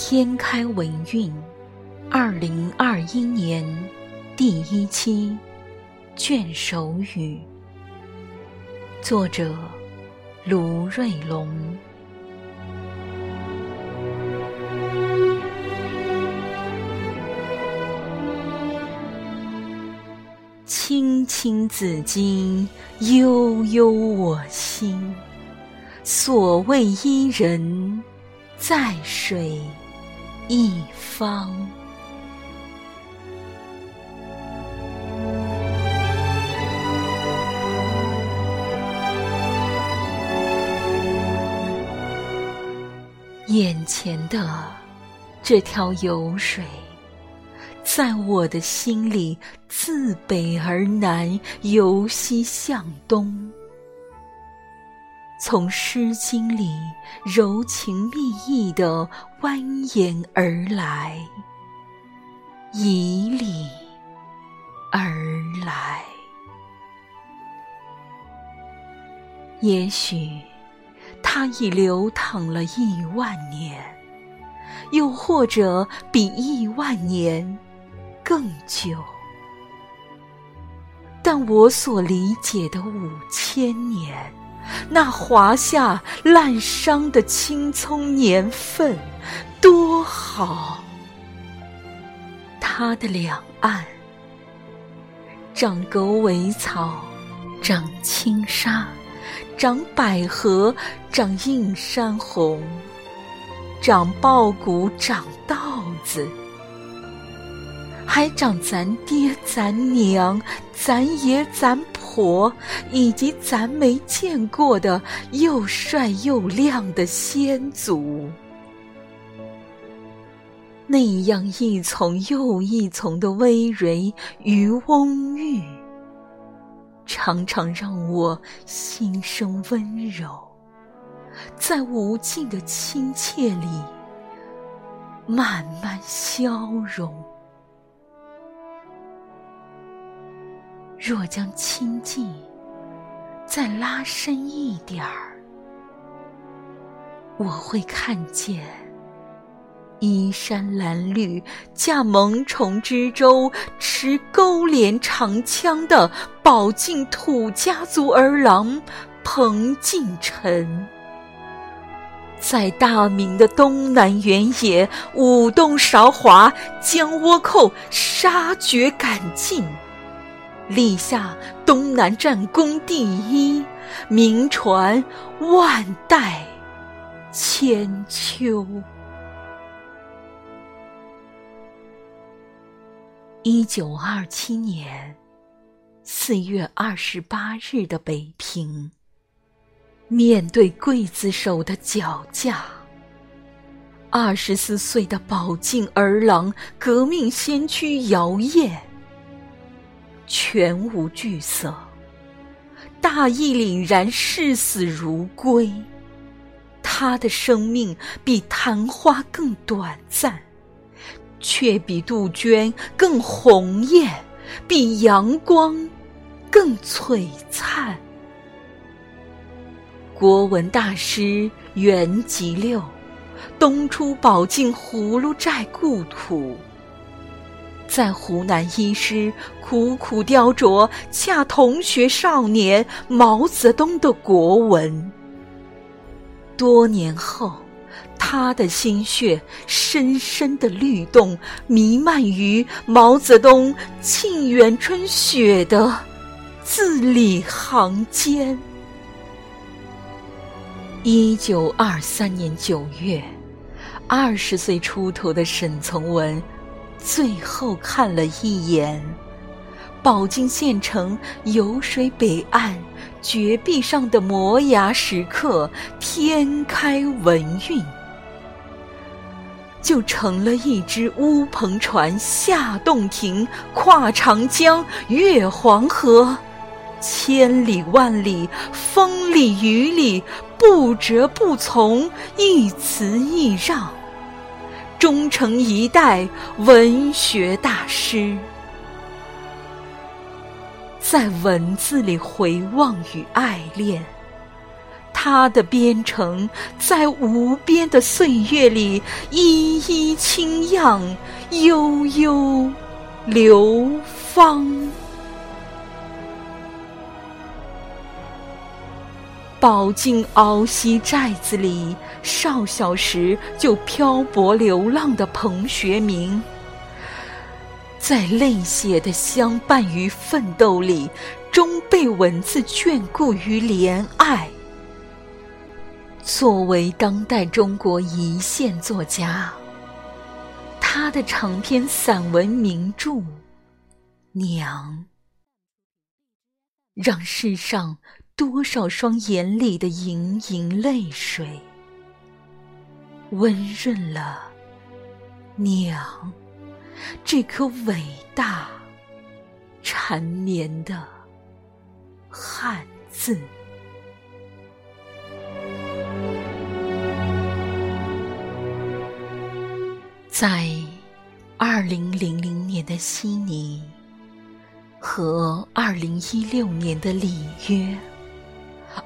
天开文韵，二零二一年第一期卷首语，作者卢瑞龙。青青子衿，悠悠我心。所谓伊人，在水一方。眼前的这条游水，在我的心里，自北而南，由西向东。从《诗经》里柔情蜜意的蜿蜒而来，以礼而来。也许它已流淌了亿万年，又或者比亿万年更久。但我所理解的五千年。那华夏滥觞的青葱年份多好！它的两岸长狗尾草，长青纱，长百合，长映山红，长苞谷，长稻子，还长咱爹、咱娘、咱爷、咱。活，以及咱没见过的又帅又亮的先祖，那样一丛又一丛的葳蕤与翁郁，常常让我心生温柔，在无尽的亲切里慢慢消融。若将亲近再拉深一点儿，我会看见衣衫褴褛、驾蒙虫之舟、持钩镰长枪的宝晋土家族儿郎彭敬臣，在大明的东南原野舞动韶华，将倭寇杀绝赶尽。立下东南战功第一，名传万代千秋。一九二七年四月二十八日的北平，面对刽子手的绞架，二十四岁的宝靖儿郎、革命先驱姚燕。全无惧色，大义凛然，视死如归。他的生命比昙花更短暂，却比杜鹃更红艳，比阳光更璀璨。国文大师袁吉六，东出宝晋葫芦寨故土。在湖南医师苦苦雕琢恰同学少年毛泽东的国文。多年后，他的心血深深的律动，弥漫于毛泽东《沁园春·雪》的字里行间。一九二三年九月，二十岁出头的沈从文。最后看了一眼，宝靖县城游水北岸绝壁上的摩崖石刻“天开文韵”，就成了一只乌篷船下洞庭，跨长江，越黄河，千里万里，风里雨里，不折不从，一词一让。终成一代文学大师，在文字里回望与爱恋，他的边城在无边的岁月里，一一清漾，悠悠流芳。宝镜鳌西寨子里，少小时就漂泊流浪的彭学明，在泪血的相伴与奋斗里，终被文字眷顾于怜爱。作为当代中国一线作家，他的长篇散文名著《娘》，让世上。多少双眼里的盈盈泪水，温润了“娘”这颗伟大缠绵的汉字。在二零零零年的悉尼和二零一六年的里约。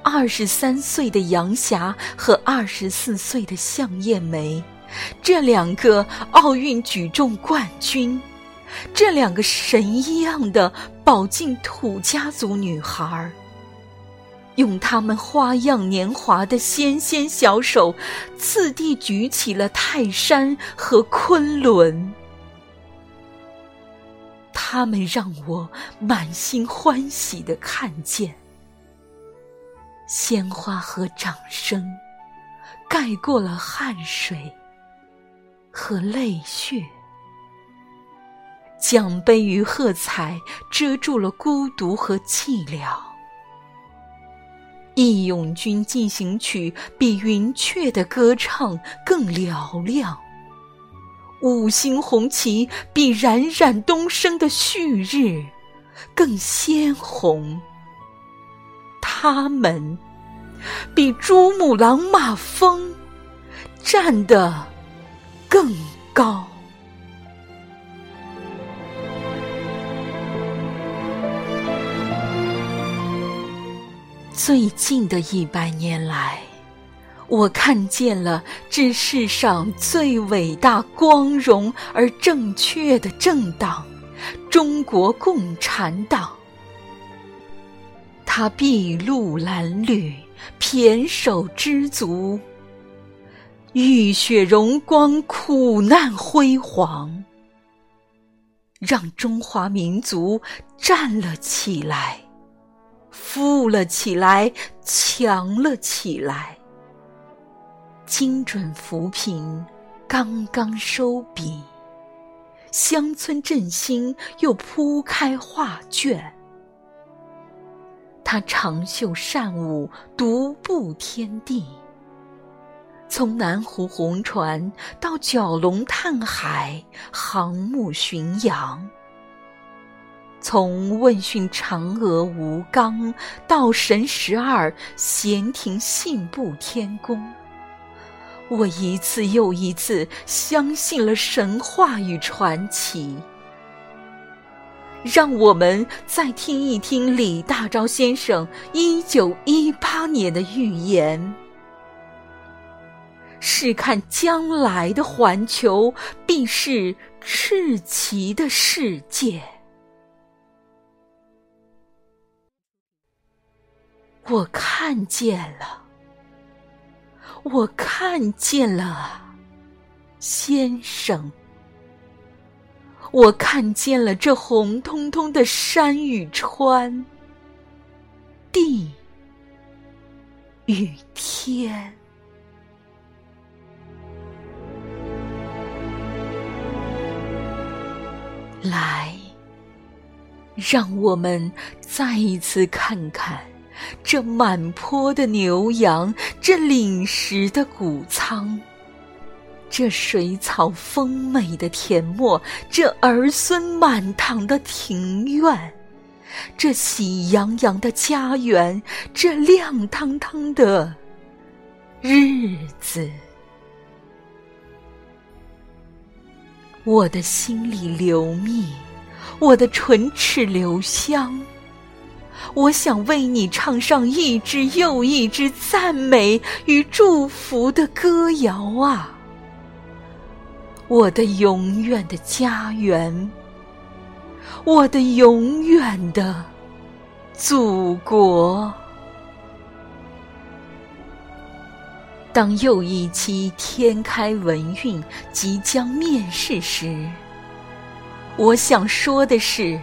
二十三岁的杨霞和二十四岁的向艳梅，这两个奥运举重冠军，这两个神一样的宝镜土家族女孩儿，用她们花样年华的纤纤小手，次第举起了泰山和昆仑。他们让我满心欢喜的看见。鲜花和掌声，盖过了汗水和泪血；奖杯与喝彩遮住了孤独和寂寥。《义勇军进行曲》比云雀的歌唱更嘹亮，五星红旗比冉冉东升的旭日更鲜红。他们比珠穆朗玛峰站得更高。最近的一百年来，我看见了这世上最伟大、光荣而正确的政党——中国共产党。他筚路蓝缕，胼手知足；浴血荣光，苦难辉煌，让中华民族站了起来，富了起来，强了起来。精准扶贫刚刚收笔，乡村振兴又铺开画卷。他长袖善舞，独步天地。从南湖红船到蛟龙探海，航母巡洋；从问讯嫦娥吴刚到神十二闲庭信步天宫，我一次又一次相信了神话与传奇。让我们再听一听李大钊先生一九一八年的预言：试看将来的环球，必是赤旗的世界。我看见了，我看见了，先生。我看见了这红彤彤的山与川，地与天。来，让我们再一次看看这满坡的牛羊，这岭石的谷仓。这水草丰美的田陌，这儿孙满堂的庭院，这喜洋洋的家园，这亮堂堂的日子，我的心里流蜜，我的唇齿留香，我想为你唱上一支又一支赞美与祝福的歌谣啊，我的永远的家园，我的永远的祖国。当又一期天开文运即将面世时，我想说的是。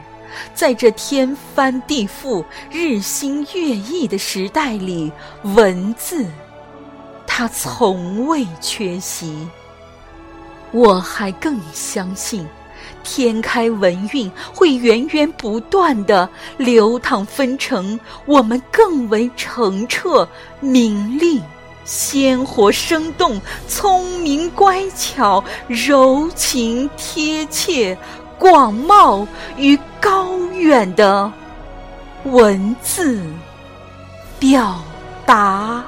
在这天翻地覆、日新月异的时代里，文字它从未缺席。我还更相信，天开文运会源源不断的流淌分成我们更为澄澈、明丽、鲜活、生动、聪明、乖巧、柔情、贴切。广袤与高远的文字表达。